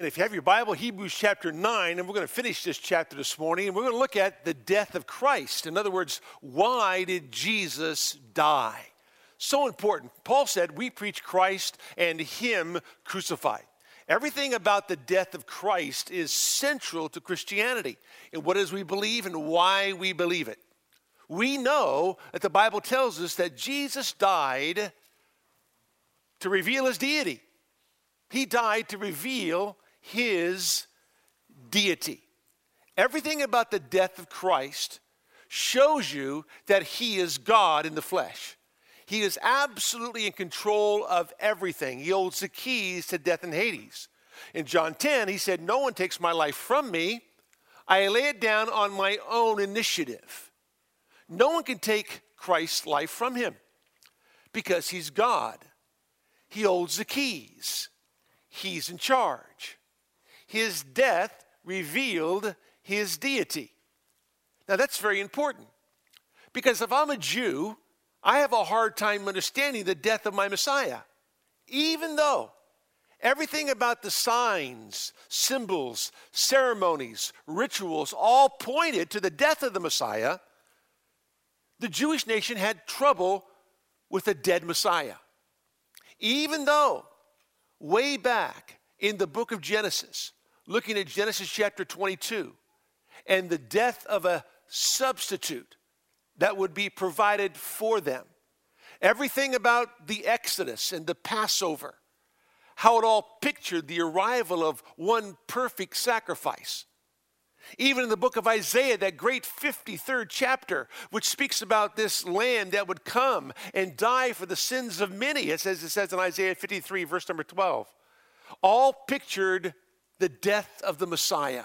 If you have your Bible, Hebrews chapter 9, and we're going to finish this chapter this morning, and we're going to look at the death of Christ. In other words, why did Jesus die? So important. Paul said, We preach Christ and Him crucified. Everything about the death of Christ is central to Christianity and what what is we believe and why we believe it. We know that the Bible tells us that Jesus died to reveal his deity. He died to reveal his deity. Everything about the death of Christ shows you that he is God in the flesh. He is absolutely in control of everything. He holds the keys to death and Hades. In John 10, he said, No one takes my life from me. I lay it down on my own initiative. No one can take Christ's life from him because he's God. He holds the keys, he's in charge his death revealed his deity. Now, that's very important because if I'm a Jew, I have a hard time understanding the death of my Messiah, even though everything about the signs, symbols, ceremonies, rituals all pointed to the death of the Messiah. The Jewish nation had trouble with a dead Messiah. Even though, way back in the book of Genesis, looking at Genesis chapter 22 and the death of a substitute that would be provided for them. Everything about the Exodus and the Passover, how it all pictured the arrival of one perfect sacrifice. Even in the book of Isaiah, that great 53rd chapter, which speaks about this lamb that would come and die for the sins of many, it says, it says in Isaiah 53, verse number 12, all pictured the death of the Messiah.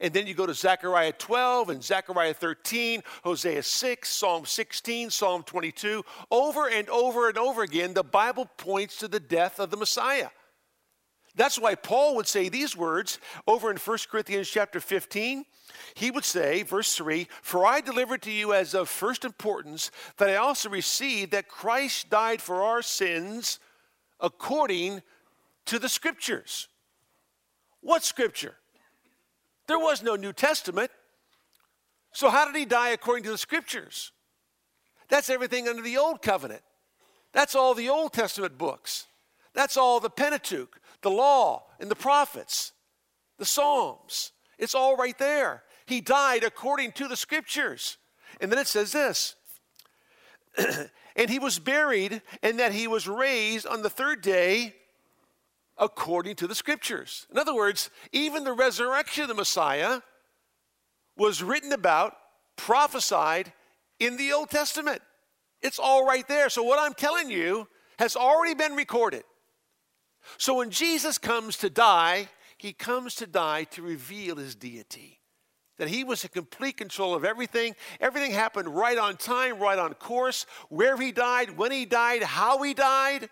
And then you go to Zechariah 12 and Zechariah 13, Hosea 6, Psalm 16, Psalm 22. Over and over and over again, the Bible points to the death of the Messiah. That's why Paul would say these words over in 1 Corinthians chapter 15. He would say, verse 3 For I delivered to you as of first importance that I also received that Christ died for our sins according to the scriptures. What scripture? There was no New Testament. So, how did he die according to the scriptures? That's everything under the Old Covenant. That's all the Old Testament books. That's all the Pentateuch, the law, and the prophets, the Psalms. It's all right there. He died according to the scriptures. And then it says this and he was buried, and that he was raised on the third day according to the scriptures. In other words, even the resurrection of the Messiah was written about, prophesied in the Old Testament. It's all right there. So, what I'm telling you has already been recorded. So, when Jesus comes to die, he comes to die to reveal his deity. That he was in complete control of everything. Everything happened right on time, right on course. Where he died, when he died, how he died,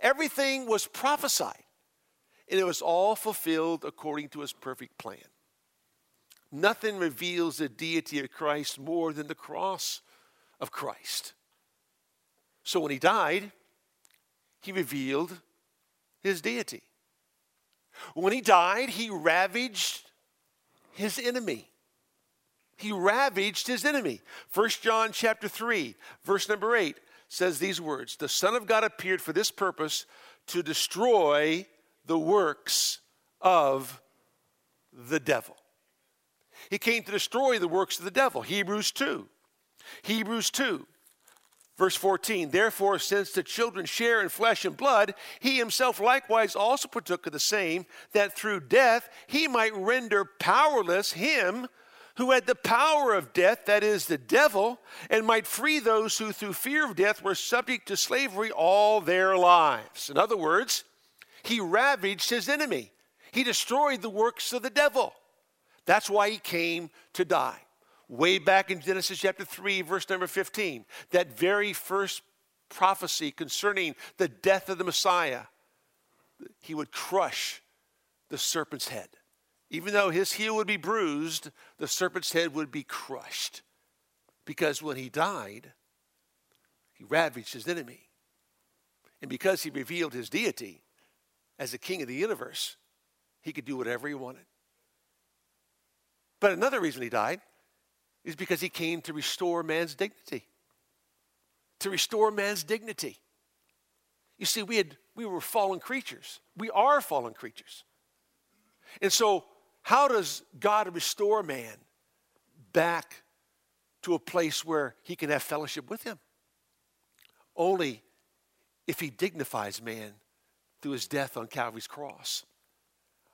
everything was prophesied and it was all fulfilled according to his perfect plan. Nothing reveals the deity of Christ more than the cross of Christ. So when he died, he revealed his deity. When he died, he ravaged his enemy. He ravaged his enemy. 1 John chapter 3, verse number 8 says these words The Son of God appeared for this purpose to destroy the works of the devil. He came to destroy the works of the devil. Hebrews 2. Hebrews 2, verse 14. Therefore, since the children share in flesh and blood, he himself likewise also partook of the same, that through death he might render powerless him who had the power of death, that is, the devil, and might free those who through fear of death were subject to slavery all their lives. In other words, he ravaged his enemy. He destroyed the works of the devil. That's why he came to die. Way back in Genesis chapter 3, verse number 15, that very first prophecy concerning the death of the Messiah, he would crush the serpent's head. Even though his heel would be bruised, the serpent's head would be crushed. Because when he died, he ravaged his enemy. And because he revealed his deity, as the king of the universe, he could do whatever he wanted. But another reason he died is because he came to restore man's dignity. To restore man's dignity. You see, we, had, we were fallen creatures. We are fallen creatures. And so, how does God restore man back to a place where he can have fellowship with him? Only if he dignifies man through his death on Calvary's cross.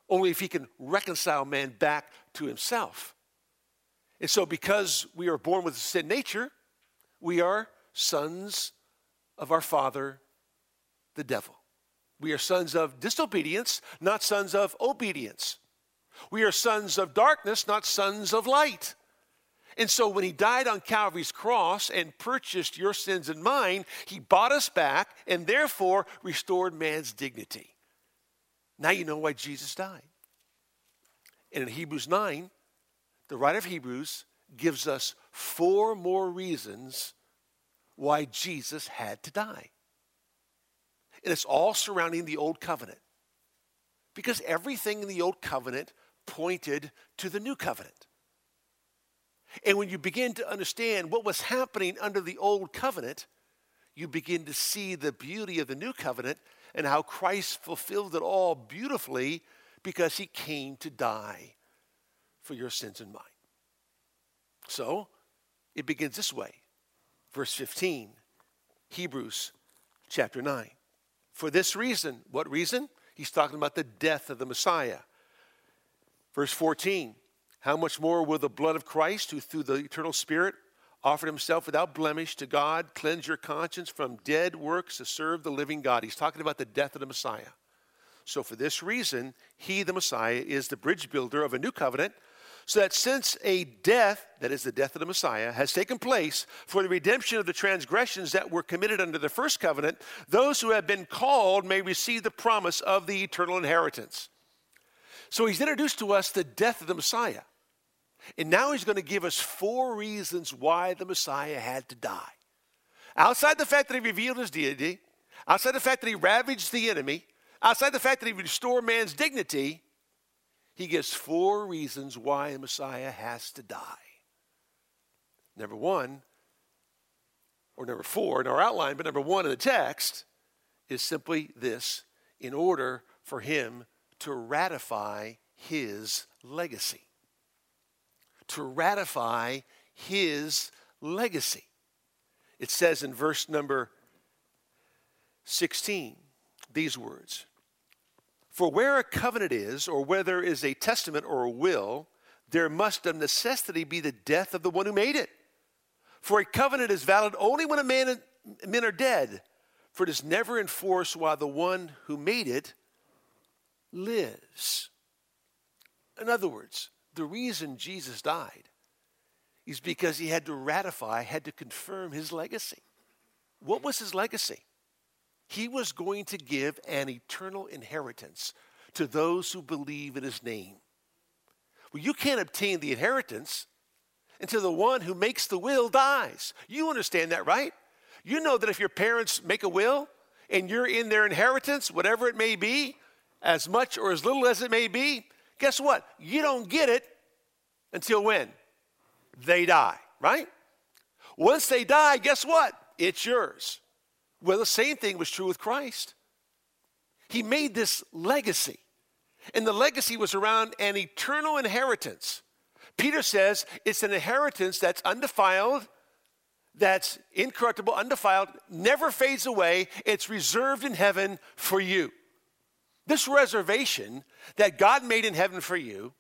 Only if he can reconcile man back to himself. And so, because we are born with a sin nature, we are sons of our father, the devil. We are sons of disobedience, not sons of obedience. We are sons of darkness, not sons of light. And so when he died on Calvary's cross and purchased your sins and mine, he bought us back and therefore restored man's dignity. Now you know why Jesus died. And in Hebrews 9, the writer of Hebrews gives us four more reasons why Jesus had to die. And it's all surrounding the old covenant. Because everything in the old covenant pointed to the new covenant. And when you begin to understand what was happening under the old covenant, you begin to see the beauty of the new covenant and how Christ fulfilled it all beautifully because he came to die for your sins and mine. So it begins this way. Verse 15, Hebrews chapter 9. For this reason, what reason? He's talking about the death of the Messiah. Verse 14, how much more will the blood of Christ, who through the eternal Spirit offered himself without blemish to God, cleanse your conscience from dead works to serve the living God? He's talking about the death of the Messiah. So, for this reason, he, the Messiah, is the bridge builder of a new covenant so that since a death, that is the death of the Messiah, has taken place for the redemption of the transgressions that were committed under the first covenant, those who have been called may receive the promise of the eternal inheritance. So he's introduced to us the death of the Messiah. And now he's going to give us four reasons why the Messiah had to die. Outside the fact that he revealed his deity, outside the fact that he ravaged the enemy, outside the fact that he restored man's dignity, he gives four reasons why the Messiah has to die. Number one, or number four in our outline, but number one in the text is simply this in order for him to ratify his legacy. To ratify his legacy. It says in verse number 16 these words for where a covenant is, or where there is a testament or a will, there must of necessity be the death of the one who made it. For a covenant is valid only when a man men are dead, for it is never enforced while the one who made it lives. In other words, the reason Jesus died is because he had to ratify, had to confirm his legacy. What was his legacy? he was going to give an eternal inheritance to those who believe in his name. Well, you can't obtain the inheritance until the one who makes the will dies. You understand that, right? You know that if your parents make a will and you're in their inheritance, whatever it may be, as much or as little as it may be, guess what? You don't get it until when? They die, right? Once they die, guess what? It's yours. Well, the same thing was true with Christ. He made this legacy, and the legacy was around an eternal inheritance. Peter says it's an inheritance that's undefiled, that's incorruptible, undefiled, never fades away. It's reserved in heaven for you. This reservation that God made in heaven for you,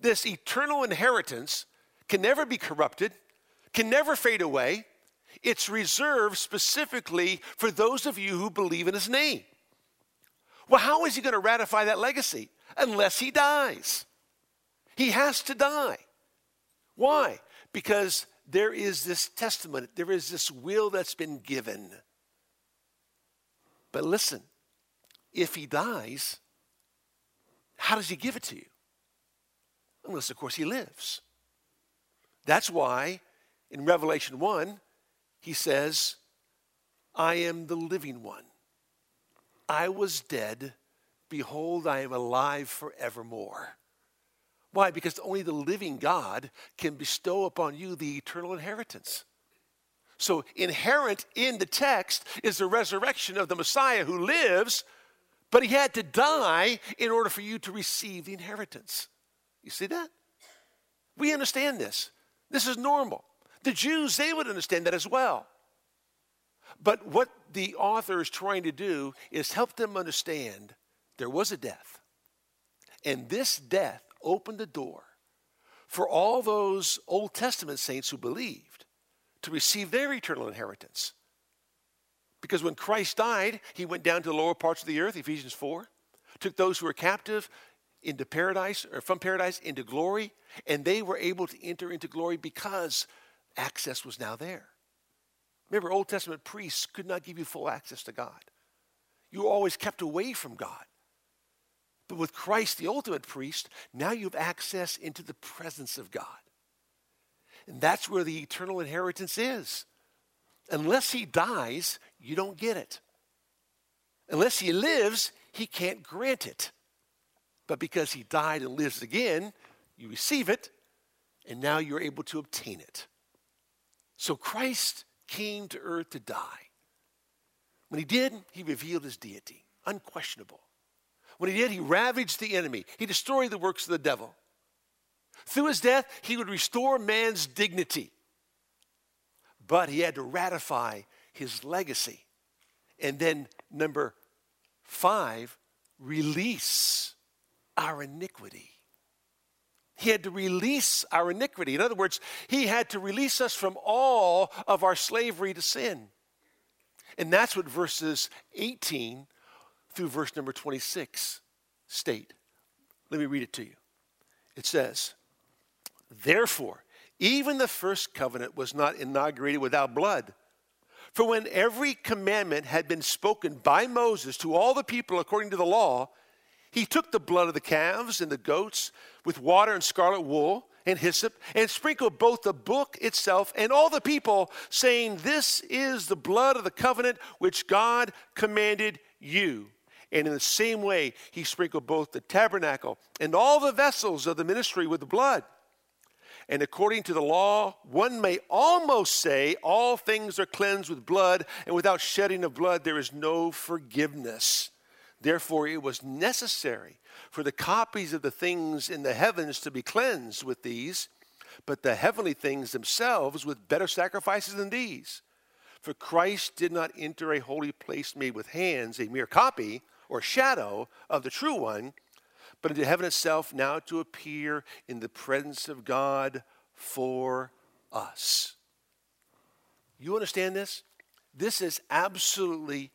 this eternal inheritance, can never be corrupted, can never fade away. It's reserved specifically for those of you who believe in his name. Well, how is he going to ratify that legacy? Unless he dies. He has to die. Why? Because there is this testament, there is this will that's been given. But listen, if he dies, how does he give it to you? Unless, of course, he lives. That's why in Revelation 1, he says, I am the living one. I was dead Behold, I am alive forevermore. Why? Because only the living God can bestow upon you the eternal inheritance. So, inherent in the text is the resurrection of the Messiah who lives, but he had to die in order for you to receive the inheritance. You see that? We understand this. This is normal. The Jews, they would understand that as well. But what the author is trying to do is help them understand there was a death. And this death opened the door for all those Old Testament saints who believed to receive their eternal inheritance. Because when Christ died, he went down to the lower parts of the earth, Ephesians 4, took those who were captive into paradise or from paradise into glory, and they were able to enter into glory because access was now there. Remember, Old Testament priests could not give you full access to God. You were always kept away from God. But with Christ, the ultimate priest, now you have access into the presence of God. And that's where the eternal inheritance is. Unless he dies, you don't get it. Unless he lives, he can't grant it. But because he died and lives again, you receive it, and now you're able to obtain it. So Christ came to earth to die. When he did, he revealed his deity, unquestionable. When he did, he ravaged the enemy, he destroyed the works of the devil. Through his death, he would restore man's dignity. But he had to ratify his legacy. And then, number five, release our iniquity. He had to release our iniquity. In other words, he had to release us from all of our slavery to sin. And that's what verses 18 through verse number 26 state. Let me read it to you. It says, Therefore, even the first covenant was not inaugurated without blood. For when every commandment had been spoken by Moses to all the people according to the law, he took the blood of the calves and the goats with water and scarlet wool and hyssop and sprinkled both the book itself and all the people, saying, This is the blood of the covenant which God commanded you. And in the same way, he sprinkled both the tabernacle and all the vessels of the ministry with the blood. And according to the law, one may almost say all things are cleansed with blood, and without shedding of blood, there is no forgiveness. Therefore, it was necessary for the copies of the things in the heavens to be cleansed with these, but the heavenly things themselves with better sacrifices than these. For Christ did not enter a holy place made with hands, a mere copy or shadow of the true one, but into heaven itself, now to appear in the presence of God for us. You understand this? This is absolutely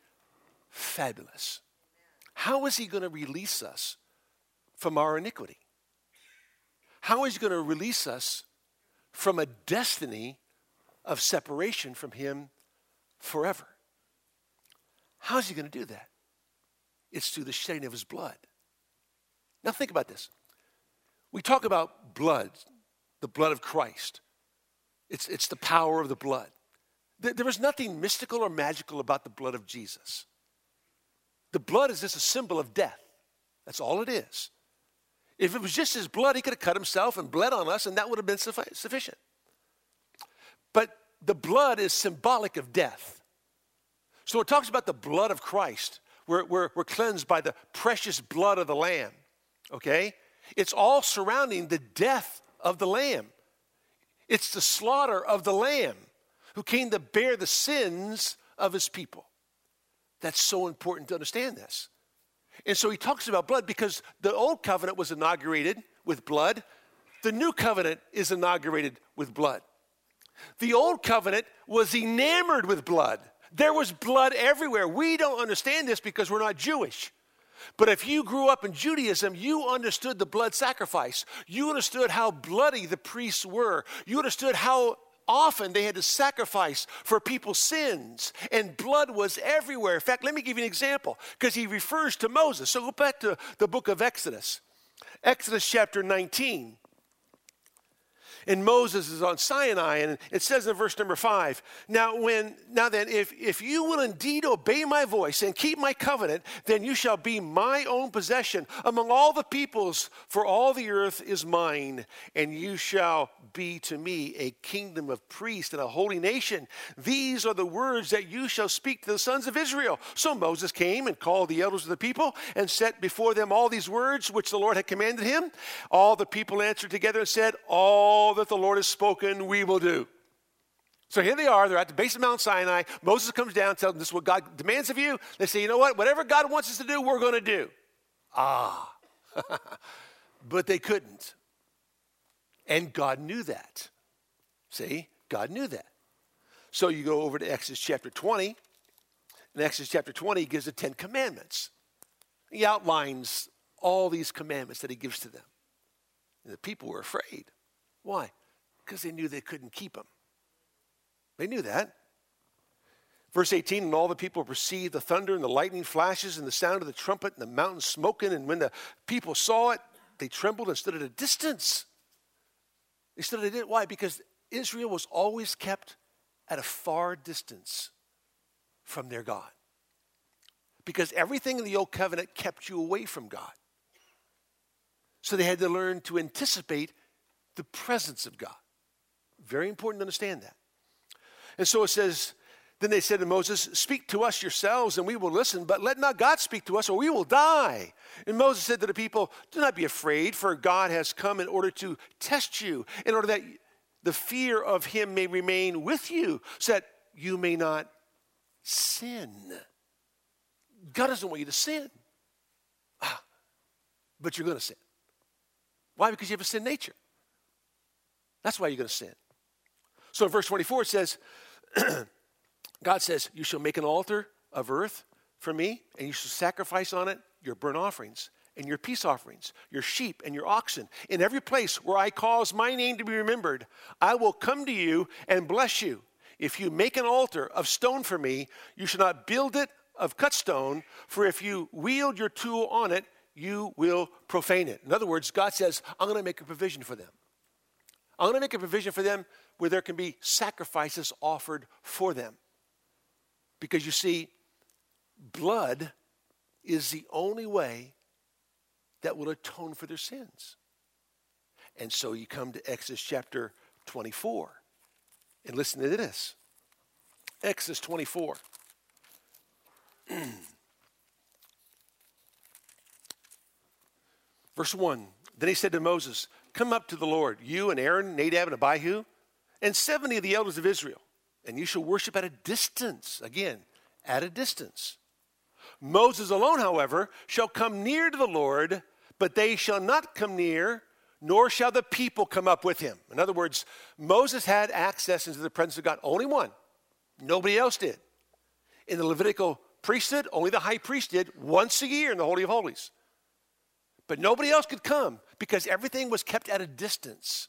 fabulous. How is he going to release us from our iniquity? How is he going to release us from a destiny of separation from him forever? How is he going to do that? It's through the shedding of his blood. Now, think about this. We talk about blood, the blood of Christ. It's, it's the power of the blood. There, there is nothing mystical or magical about the blood of Jesus. The blood is just a symbol of death. That's all it is. If it was just his blood, he could have cut himself and bled on us, and that would have been sufficient. But the blood is symbolic of death. So it talks about the blood of Christ. We're, we're, we're cleansed by the precious blood of the Lamb, okay? It's all surrounding the death of the Lamb. It's the slaughter of the Lamb who came to bear the sins of his people. That's so important to understand this. And so he talks about blood because the old covenant was inaugurated with blood, the new covenant is inaugurated with blood. The old covenant was enamored with blood. There was blood everywhere. We don't understand this because we're not Jewish. But if you grew up in Judaism, you understood the blood sacrifice. You understood how bloody the priests were. You understood how often they had to sacrifice for people's sins, and blood was everywhere. In fact, let me give you an example because he refers to Moses. So go back to the book of Exodus, Exodus chapter 19. And Moses is on Sinai, and it says in verse number five, now when now then, if if you will indeed obey my voice and keep my covenant, then you shall be my own possession among all the peoples, for all the earth is mine, and you shall be to me a kingdom of priests and a holy nation. These are the words that you shall speak to the sons of Israel. So Moses came and called the elders of the people and set before them all these words which the Lord had commanded him. All the people answered together and said, All that the Lord has spoken, we will do. So here they are, they're at the base of Mount Sinai. Moses comes down, tells them this is what God demands of you. They say, you know what? Whatever God wants us to do, we're going to do. Ah. but they couldn't. And God knew that. See? God knew that. So you go over to Exodus chapter 20. In Exodus chapter 20, he gives the Ten Commandments. He outlines all these commandments that he gives to them. And the people were afraid. Why? Because they knew they couldn't keep them. They knew that. Verse 18, and all the people perceived the thunder and the lightning flashes and the sound of the trumpet and the mountain smoking. And when the people saw it, they trembled and stood at a distance. They stood at a. Why? Because Israel was always kept at a far distance from their God. Because everything in the old covenant kept you away from God. So they had to learn to anticipate the presence of God. Very important to understand that. And so it says, then they said to Moses, Speak to us yourselves, and we will listen, but let not God speak to us, or we will die. And Moses said to the people, Do not be afraid, for God has come in order to test you, in order that the fear of him may remain with you, so that you may not sin. God doesn't want you to sin. Ah, but you're going to sin. Why? Because you have a sin nature. That's why you're going to sin. So in verse 24 it says, God says, You shall make an altar of earth for me, and you shall sacrifice on it your burnt offerings and your peace offerings, your sheep and your oxen. In every place where I cause my name to be remembered, I will come to you and bless you. If you make an altar of stone for me, you shall not build it of cut stone, for if you wield your tool on it, you will profane it. In other words, God says, I'm going to make a provision for them. I'm going to make a provision for them where there can be sacrifices offered for them. Because you see, blood is the only way that will atone for their sins. And so you come to Exodus chapter 24 and listen to this Exodus 24. Verse 1 Then he said to Moses, Come up to the Lord, you and Aaron, Nadab, and Abihu, and 70 of the elders of Israel, and you shall worship at a distance. Again, at a distance. Moses alone, however, shall come near to the Lord, but they shall not come near, nor shall the people come up with him. In other words, Moses had access into the presence of God, only one. Nobody else did. In the Levitical priesthood, only the high priest did once a year in the Holy of Holies. But nobody else could come because everything was kept at a distance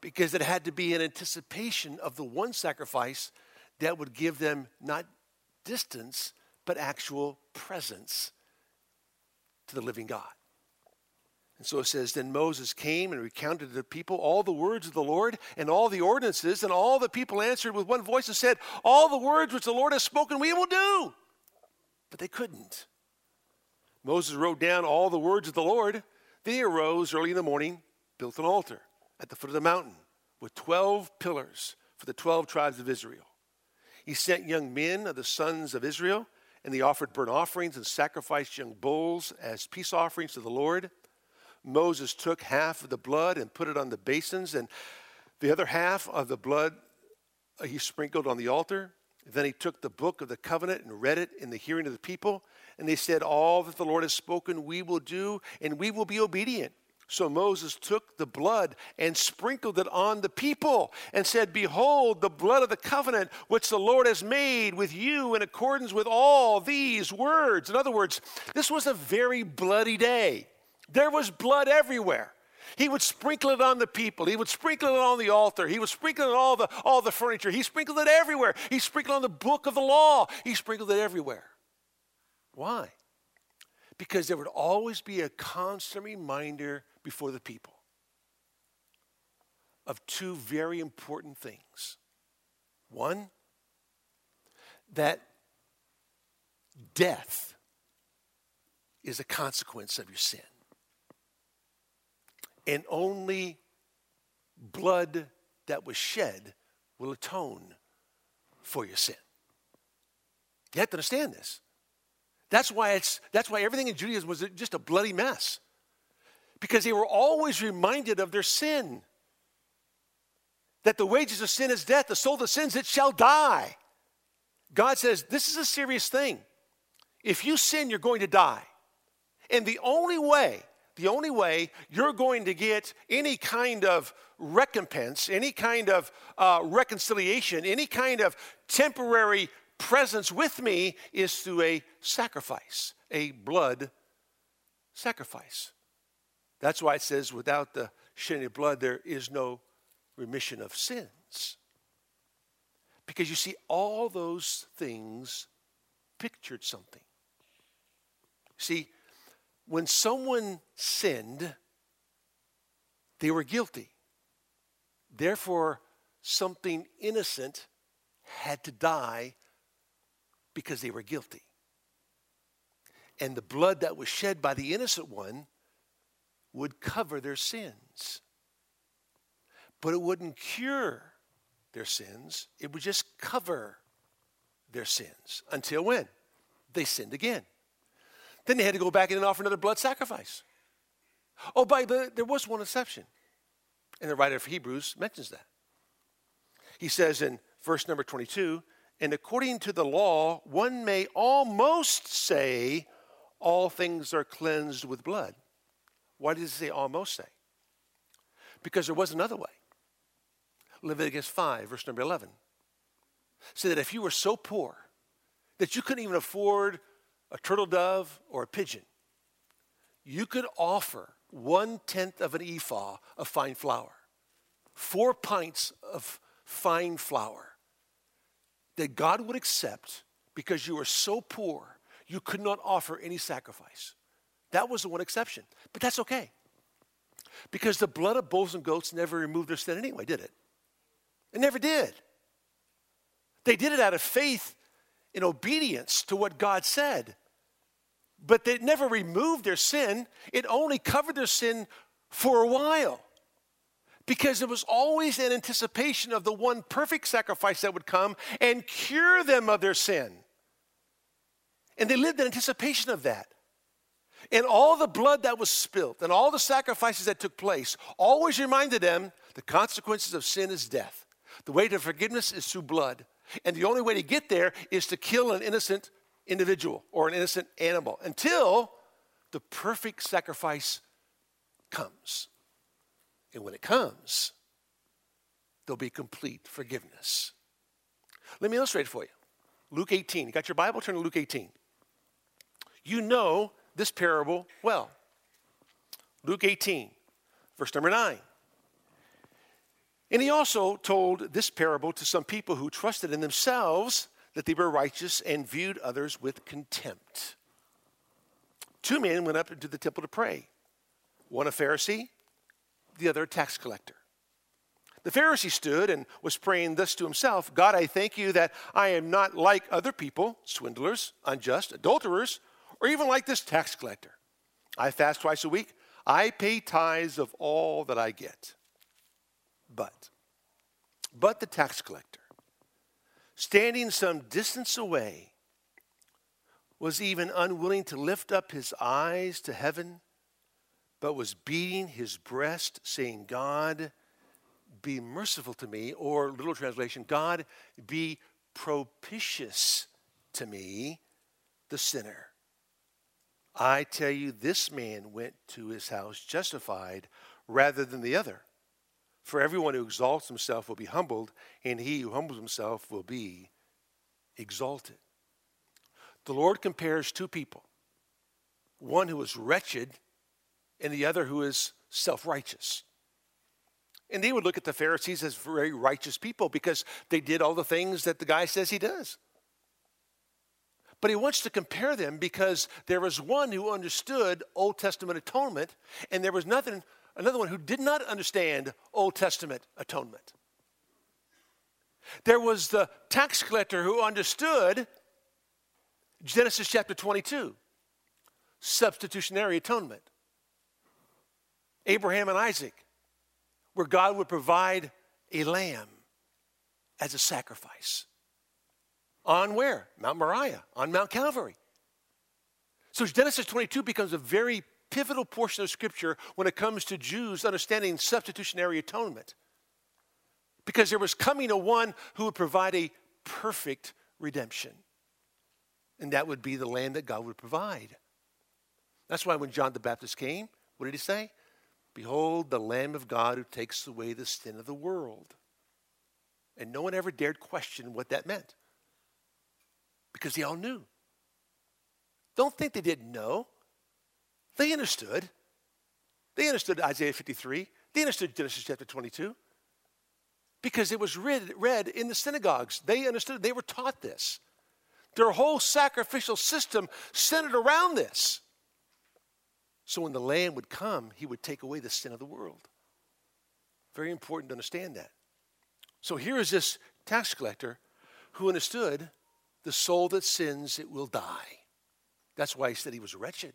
because it had to be in anticipation of the one sacrifice that would give them not distance, but actual presence to the living God. And so it says, Then Moses came and recounted to the people all the words of the Lord and all the ordinances, and all the people answered with one voice and said, All the words which the Lord has spoken, we will do. But they couldn't. Moses wrote down all the words of the Lord. Then he arose early in the morning, built an altar at the foot of the mountain with 12 pillars for the 12 tribes of Israel. He sent young men of the sons of Israel, and they offered burnt offerings and sacrificed young bulls as peace offerings to the Lord. Moses took half of the blood and put it on the basins, and the other half of the blood uh, he sprinkled on the altar. Then he took the book of the covenant and read it in the hearing of the people. And they said, All that the Lord has spoken, we will do, and we will be obedient. So Moses took the blood and sprinkled it on the people and said, Behold, the blood of the covenant which the Lord has made with you in accordance with all these words. In other words, this was a very bloody day. There was blood everywhere. He would sprinkle it on the people. He would sprinkle it on the altar. He would sprinkle it on all the, all the furniture. He sprinkled it everywhere. He sprinkled on the book of the law. He sprinkled it everywhere. Why? Because there would always be a constant reminder before the people. of two very important things. One, that death is a consequence of your sin. And only blood that was shed will atone for your sin. You have to understand this. That's why it's that's why everything in Judaism was just a bloody mess. Because they were always reminded of their sin. That the wages of sin is death, the soul that sins it shall die. God says this is a serious thing. If you sin, you're going to die. And the only way, the only way you're going to get any kind of recompense, any kind of uh, reconciliation, any kind of temporary presence with me is through a sacrifice, a blood sacrifice. That's why it says, without the shedding of blood, there is no remission of sins. Because you see, all those things pictured something. See, when someone sinned, they were guilty. Therefore, something innocent had to die because they were guilty. And the blood that was shed by the innocent one would cover their sins. But it wouldn't cure their sins, it would just cover their sins. Until when? They sinned again. Then they had to go back in and offer another blood sacrifice. Oh, by the there was one exception. And the writer of Hebrews mentions that. He says in verse number 22 and according to the law, one may almost say all things are cleansed with blood. Why does it say almost say? Because there was another way. Leviticus 5, verse number 11. Said that if you were so poor that you couldn't even afford a turtle dove or a pigeon, you could offer one tenth of an ephah of fine flour, four pints of fine flour that God would accept because you were so poor you could not offer any sacrifice. That was the one exception. But that's okay. Because the blood of bulls and goats never removed their sin anyway, did it? It never did. They did it out of faith and obedience to what God said. But they never removed their sin, it only covered their sin for a while because it was always an anticipation of the one perfect sacrifice that would come and cure them of their sin. And they lived in anticipation of that. And all the blood that was spilt and all the sacrifices that took place always reminded them the consequences of sin is death. The way to forgiveness is through blood. And the only way to get there is to kill an innocent individual or an innocent animal until the perfect sacrifice comes. And when it comes, there'll be complete forgiveness. Let me illustrate it for you. Luke 18. You got your Bible? Turn to Luke 18. You know this parable well. Luke 18, verse number 9. And he also told this parable to some people who trusted in themselves that they were righteous and viewed others with contempt. Two men went up into the temple to pray one a Pharisee the other tax collector. The Pharisee stood and was praying thus to himself God, I thank you that I am not like other people, swindlers, unjust, adulterers, or even like this tax collector. I fast twice a week. I pay tithes of all that I get. But, but the tax collector, standing some distance away, was even unwilling to lift up his eyes to heaven but was beating his breast, saying, God, be merciful to me, or little translation, God, be propitious to me, the sinner. I tell you, this man went to his house justified rather than the other. For everyone who exalts himself will be humbled, and he who humbles himself will be exalted. The Lord compares two people one who was wretched and the other who is self righteous. And they would look at the Pharisees as very righteous people because they did all the things that the guy says he does. But he wants to compare them because there was one who understood Old Testament atonement, and there was nothing another one who did not understand Old Testament atonement. There was the tax collector who understood Genesis chapter 22, substitutionary atonement. Abraham and Isaac, where God would provide a lamb as a sacrifice. On where? Mount Moriah, on Mount Calvary. So Genesis 22 becomes a very pivotal portion of Scripture when it comes to Jews understanding substitutionary atonement. Because there was coming a one who would provide a perfect redemption. And that would be the land that God would provide. That's why when John the Baptist came, what did he say? Behold, the Lamb of God who takes away the sin of the world. And no one ever dared question what that meant because they all knew. Don't think they didn't know. They understood. They understood Isaiah 53. They understood Genesis chapter 22 because it was read, read in the synagogues. They understood, they were taught this. Their whole sacrificial system centered around this. So when the Lamb would come, he would take away the sin of the world. Very important to understand that. So here is this tax collector who understood the soul that sins, it will die. That's why he said he was wretched.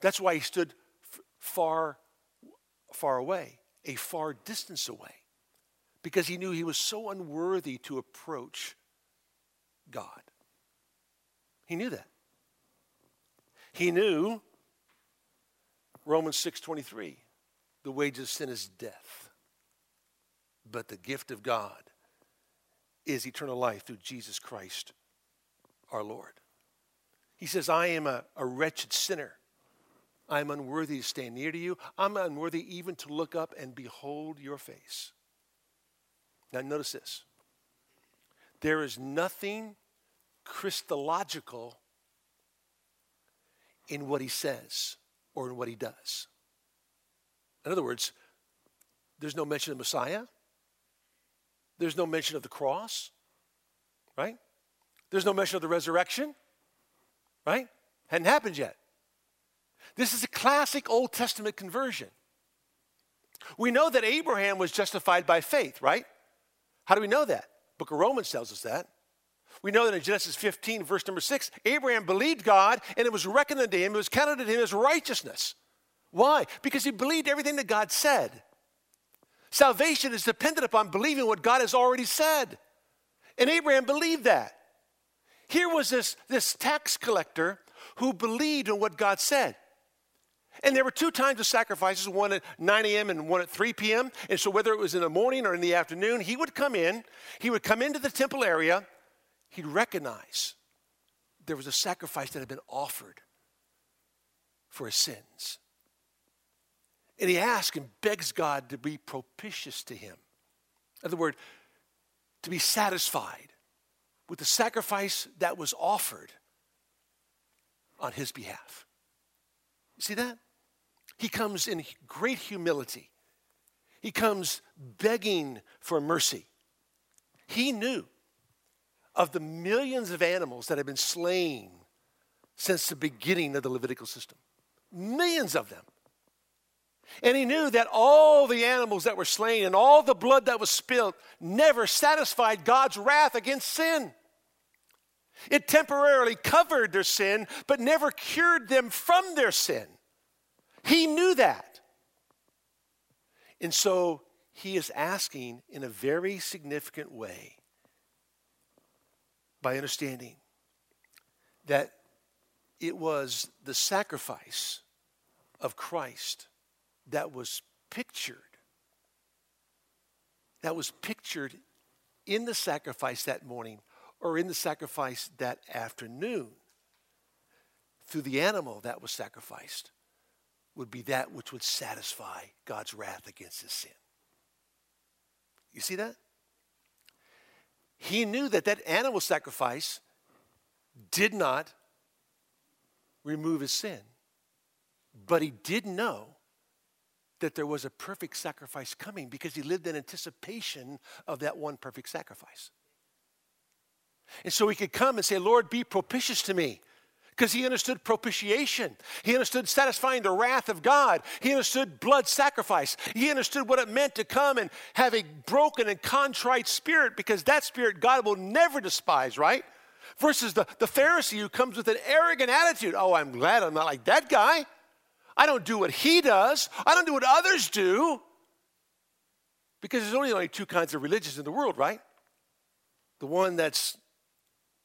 That's why he stood f- far, far away, a far distance away, because he knew he was so unworthy to approach God. He knew that. He knew Romans 6:23, the wages of sin is death, but the gift of God is eternal life through Jesus Christ our Lord. He says, I am a, a wretched sinner. I am unworthy to stand near to you. I'm unworthy even to look up and behold your face. Now, notice this there is nothing Christological in what he says or in what he does. In other words, there's no mention of Messiah, there's no mention of the cross, right? There's no mention of the resurrection, right? Hadn't happened yet. This is a classic Old Testament conversion. We know that Abraham was justified by faith, right? How do we know that? Book of Romans tells us that. We know that in Genesis 15, verse number 6, Abraham believed God and it was reckoned unto him, it was counted to him as righteousness. Why? Because he believed everything that God said. Salvation is dependent upon believing what God has already said. And Abraham believed that. Here was this, this tax collector who believed in what God said. And there were two times of sacrifices, one at 9 a.m. and one at 3 p.m. And so, whether it was in the morning or in the afternoon, he would come in, he would come into the temple area, he'd recognize there was a sacrifice that had been offered for his sins. And he asks and begs God to be propitious to him. In other words, to be satisfied with the sacrifice that was offered on his behalf. You see that? He comes in great humility. He comes begging for mercy. He knew of the millions of animals that have been slain since the beginning of the Levitical system. Millions of them. And he knew that all the animals that were slain and all the blood that was spilled never satisfied God's wrath against sin. It temporarily covered their sin, but never cured them from their sin. He knew that. And so he is asking in a very significant way by understanding that it was the sacrifice of Christ that was pictured, that was pictured in the sacrifice that morning or in the sacrifice that afternoon through the animal that was sacrificed would be that which would satisfy God's wrath against his sin. You see that? He knew that that animal sacrifice did not remove his sin, but he did know that there was a perfect sacrifice coming because he lived in anticipation of that one perfect sacrifice. And so he could come and say, Lord, be propitious to me. Because he understood propitiation. He understood satisfying the wrath of God. He understood blood sacrifice. He understood what it meant to come and have a broken and contrite spirit because that spirit God will never despise, right? Versus the, the Pharisee who comes with an arrogant attitude. Oh, I'm glad I'm not like that guy. I don't do what he does, I don't do what others do. Because there's only, only two kinds of religions in the world, right? The one that's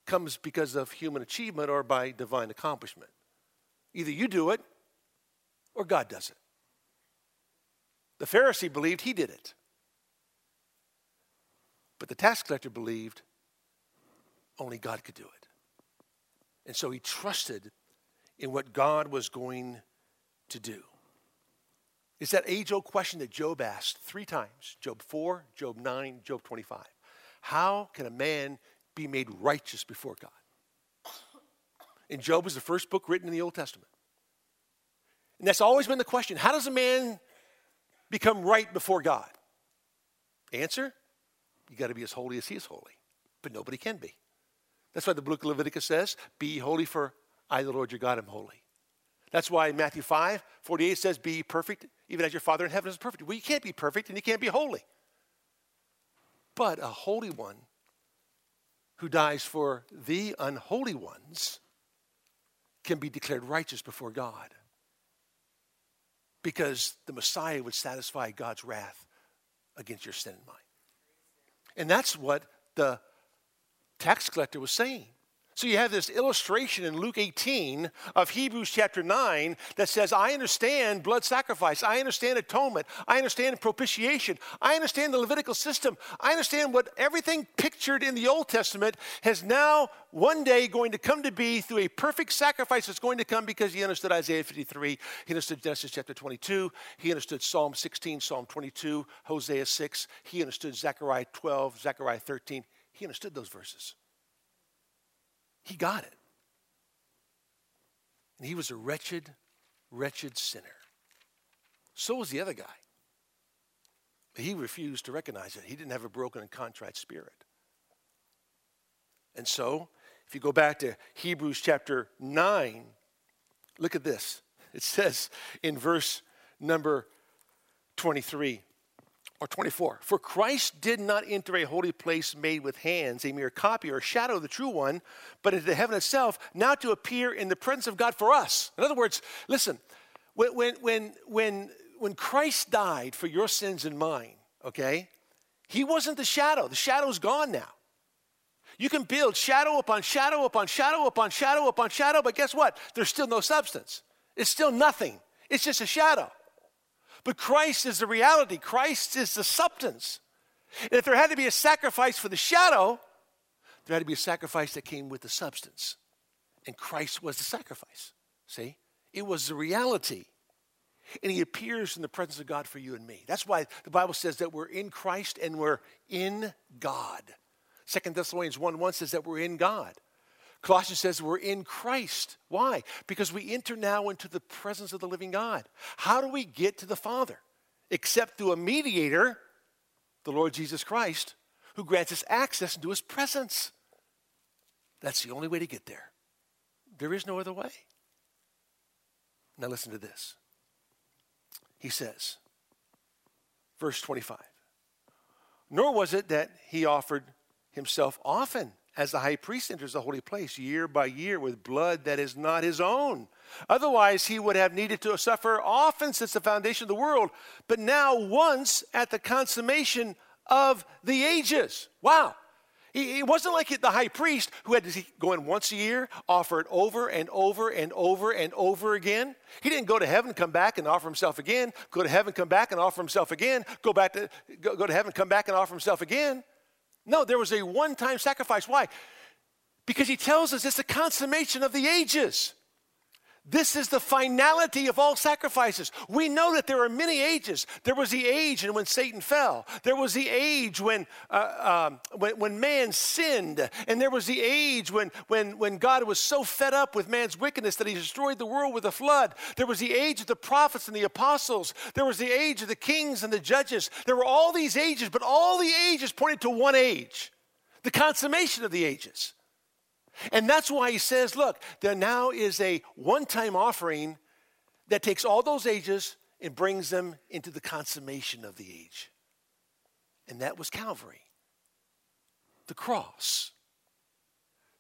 comes because of human achievement or by divine accomplishment. Either you do it or God does it. The Pharisee believed he did it. But the tax collector believed only God could do it. And so he trusted in what God was going to do. It's that age old question that Job asked three times Job 4, Job 9, Job 25. How can a man be made righteous before God. And Job is the first book written in the Old Testament. And that's always been the question how does a man become right before God? Answer you got to be as holy as he is holy, but nobody can be. That's why the book of Leviticus says, Be holy, for I, the Lord your God, am holy. That's why Matthew 5 48 says, Be perfect, even as your Father in heaven is perfect. Well, you can't be perfect and you can't be holy. But a holy one who dies for the unholy ones can be declared righteous before God. Because the Messiah would satisfy God's wrath against your sin and mine. And that's what the tax collector was saying. So you have this illustration in Luke 18 of Hebrews chapter 9 that says, I understand blood sacrifice. I understand atonement. I understand propitiation. I understand the Levitical system. I understand what everything pictured in the Old Testament has now one day going to come to be through a perfect sacrifice that's going to come because he understood Isaiah 53. He understood Genesis chapter 22. He understood Psalm 16, Psalm 22, Hosea 6. He understood Zechariah 12, Zechariah 13. He understood those verses. He got it. And he was a wretched, wretched sinner. So was the other guy. But he refused to recognize it. He didn't have a broken and contrite spirit. And so, if you go back to Hebrews chapter 9, look at this. It says in verse number 23 or 24. For Christ did not enter a holy place made with hands, a mere copy or shadow of the true one, but into heaven itself, now to appear in the presence of God for us. In other words, listen, when, when, when, when, when Christ died for your sins and mine, okay, he wasn't the shadow. The shadow's gone now. You can build shadow upon shadow upon shadow upon shadow upon shadow, but guess what? There's still no substance. It's still nothing. It's just a shadow. But Christ is the reality, Christ is the substance. And if there had to be a sacrifice for the shadow, there had to be a sacrifice that came with the substance. And Christ was the sacrifice. See? It was the reality. And he appears in the presence of God for you and me. That's why the Bible says that we're in Christ and we're in God. Second Thessalonians 1 1 says that we're in God. Colossians says we're in Christ. Why? Because we enter now into the presence of the living God. How do we get to the Father? Except through a mediator, the Lord Jesus Christ, who grants us access into his presence. That's the only way to get there. There is no other way. Now, listen to this. He says, verse 25, nor was it that he offered himself often as the high priest enters the holy place year by year with blood that is not his own. Otherwise, he would have needed to suffer often since the foundation of the world, but now once at the consummation of the ages. Wow. It wasn't like the high priest who had to go in once a year, offer it over and over and over and over again. He didn't go to heaven, come back and offer himself again, go to heaven, come back and offer himself again, go back to go, to heaven, come back and offer himself again. No, there was a one time sacrifice. Why? Because he tells us it's the consummation of the ages. This is the finality of all sacrifices. We know that there are many ages. There was the age when Satan fell. There was the age when, uh, um, when, when, man sinned. And there was the age when, when, when God was so fed up with man's wickedness that he destroyed the world with a flood. There was the age of the prophets and the apostles. There was the age of the kings and the judges. There were all these ages, but all the ages pointed to one age the consummation of the ages. And that's why he says, look, there now is a one time offering that takes all those ages and brings them into the consummation of the age. And that was Calvary, the cross.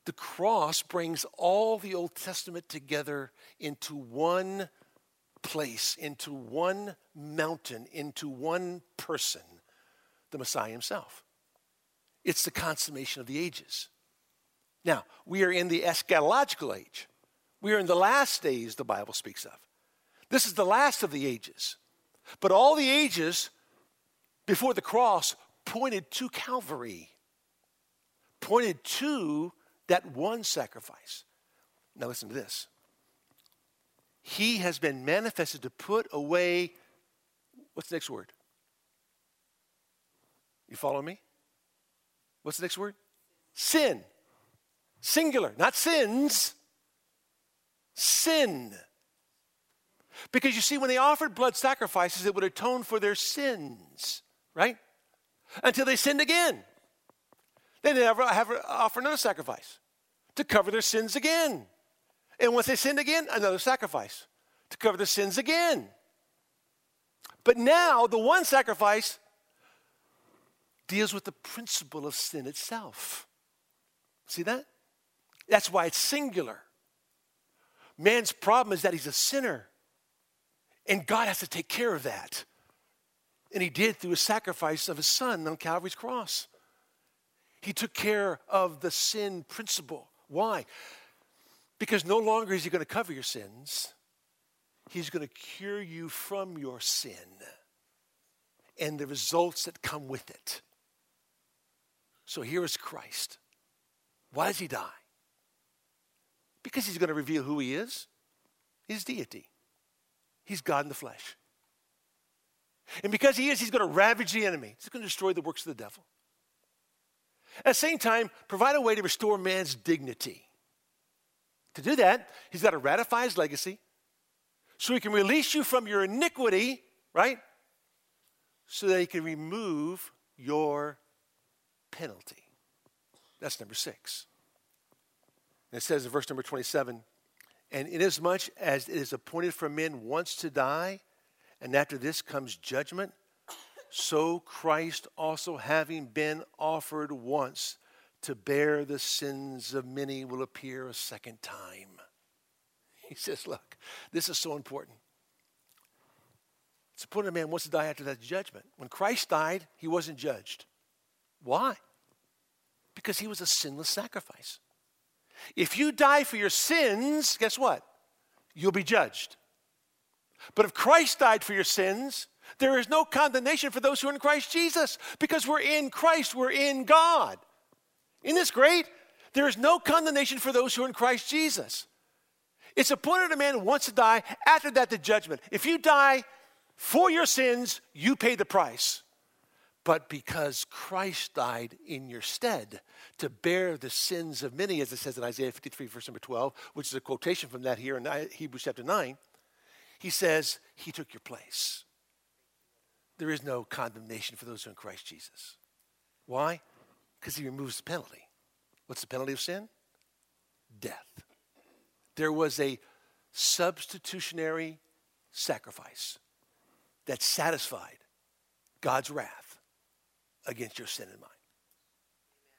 The cross brings all the Old Testament together into one place, into one mountain, into one person, the Messiah himself. It's the consummation of the ages. Now, we are in the eschatological age. We are in the last days the Bible speaks of. This is the last of the ages. But all the ages before the cross pointed to Calvary, pointed to that one sacrifice. Now, listen to this. He has been manifested to put away, what's the next word? You follow me? What's the next word? Sin. Singular, not sins. Sin. Because you see, when they offered blood sacrifices, it would atone for their sins, right? Until they sinned again. Then they have, have offer another sacrifice to cover their sins again. And once they sinned again, another sacrifice to cover their sins again. But now, the one sacrifice deals with the principle of sin itself. See that? That's why it's singular. Man's problem is that he's a sinner. And God has to take care of that. And he did through a sacrifice of his son on Calvary's cross. He took care of the sin principle. Why? Because no longer is he going to cover your sins, he's going to cure you from your sin and the results that come with it. So here is Christ. Why does he die? Because he's going to reveal who he is, his deity. He's God in the flesh. And because he is, he's going to ravage the enemy. He's going to destroy the works of the devil. At the same time, provide a way to restore man's dignity. To do that, he's got to ratify his legacy so he can release you from your iniquity, right? So that he can remove your penalty. That's number six. It says in verse number 27 And inasmuch as it is appointed for men once to die, and after this comes judgment, so Christ also, having been offered once to bear the sins of many, will appear a second time. He says, Look, this is so important. It's important a man wants to die after that judgment. When Christ died, he wasn't judged. Why? Because he was a sinless sacrifice. If you die for your sins, guess what? You'll be judged. But if Christ died for your sins, there is no condemnation for those who are in Christ Jesus because we're in Christ, we're in God. Isn't this great? There is no condemnation for those who are in Christ Jesus. It's appointed a man wants to die, after that, the judgment. If you die for your sins, you pay the price. But because Christ died in your stead to bear the sins of many, as it says in Isaiah 53, verse number 12, which is a quotation from that here in Hebrews chapter 9, he says, He took your place. There is no condemnation for those who are in Christ Jesus. Why? Because he removes the penalty. What's the penalty of sin? Death. There was a substitutionary sacrifice that satisfied God's wrath against your sin and mine.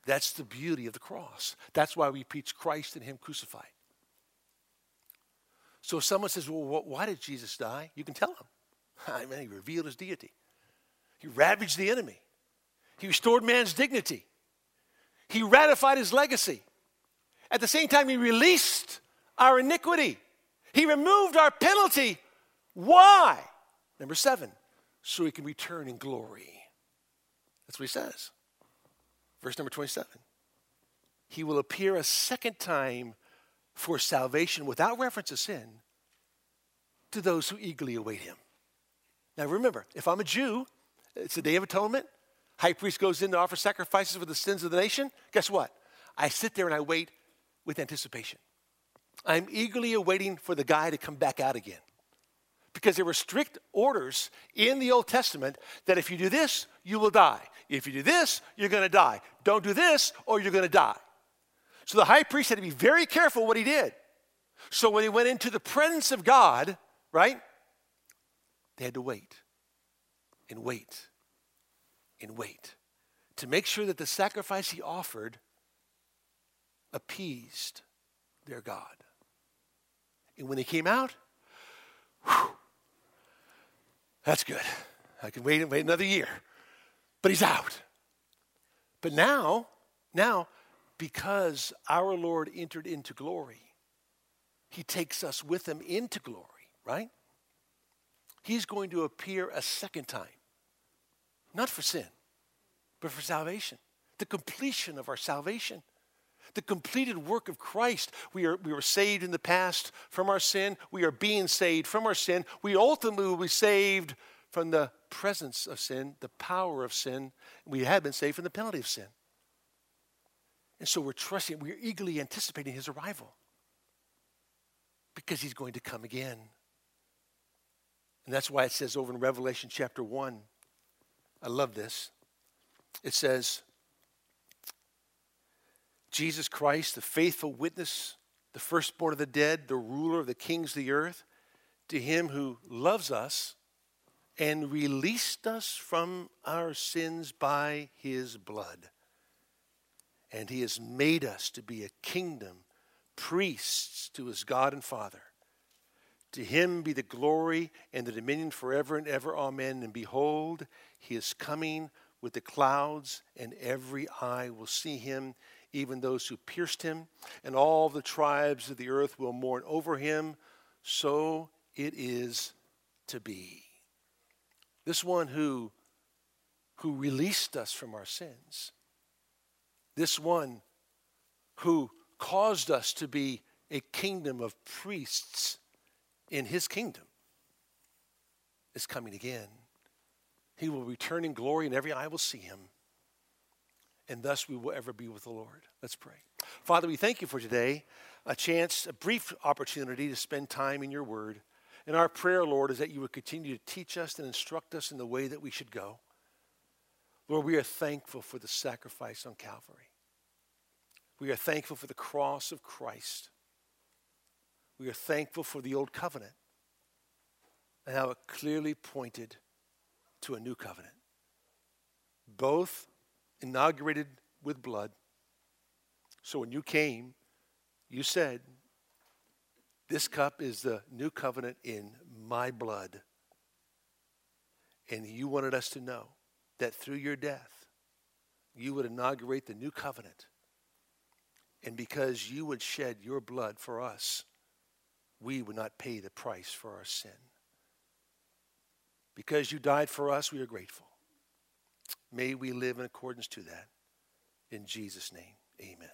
That's the beauty of the cross. That's why we preach Christ and Him crucified. So if someone says, Well, why did Jesus die? You can tell them. I mean, He revealed His deity, He ravaged the enemy, He restored man's dignity, He ratified His legacy. At the same time, He released our iniquity, He removed our penalty. Why? Number seven, so He can return in glory. That's what He says. Verse number 27. He will appear a second time for salvation without reference to sin to those who eagerly await him. Now remember, if I'm a Jew, it's the Day of Atonement. High priest goes in to offer sacrifices for the sins of the nation. Guess what? I sit there and I wait with anticipation. I'm eagerly awaiting for the guy to come back out again. Because there were strict orders in the Old Testament that if you do this, you will die. If you do this, you're going to die. Don't do this or you're going to die. So the high priest had to be very careful what he did. So when he went into the presence of God, right, they had to wait and wait and wait to make sure that the sacrifice he offered appeased their God. And when he came out, whew, that's good. I can wait and wait another year. But he's out. But now, now, because our Lord entered into glory, he takes us with him into glory, right? He's going to appear a second time. Not for sin, but for salvation. The completion of our salvation. The completed work of Christ. We, are, we were saved in the past from our sin. We are being saved from our sin. We ultimately will be saved from the presence of sin, the power of sin. We have been saved from the penalty of sin. And so we're trusting, we're eagerly anticipating his arrival because he's going to come again. And that's why it says over in Revelation chapter 1, I love this. It says, Jesus Christ, the faithful witness, the firstborn of the dead, the ruler of the kings of the earth, to him who loves us and released us from our sins by his blood. And he has made us to be a kingdom, priests to his God and Father. To him be the glory and the dominion forever and ever. Amen. And behold, he is coming with the clouds, and every eye will see him even those who pierced him, and all the tribes of the earth will mourn over him. So it is to be. This one who, who released us from our sins, this one who caused us to be a kingdom of priests in his kingdom, is coming again. He will return in glory, and every eye will see him and thus we will ever be with the Lord. Let's pray. Father, we thank you for today, a chance, a brief opportunity to spend time in your word. And our prayer, Lord, is that you would continue to teach us and instruct us in the way that we should go. Lord, we are thankful for the sacrifice on Calvary. We are thankful for the cross of Christ. We are thankful for the old covenant and how it clearly pointed to a new covenant. Both inaugurated with blood. So when you came, you said, This cup is the new covenant in my blood. And you wanted us to know that through your death, you would inaugurate the new covenant. And because you would shed your blood for us, we would not pay the price for our sin. Because you died for us, we are grateful. May we live in accordance to that. In Jesus' name, amen.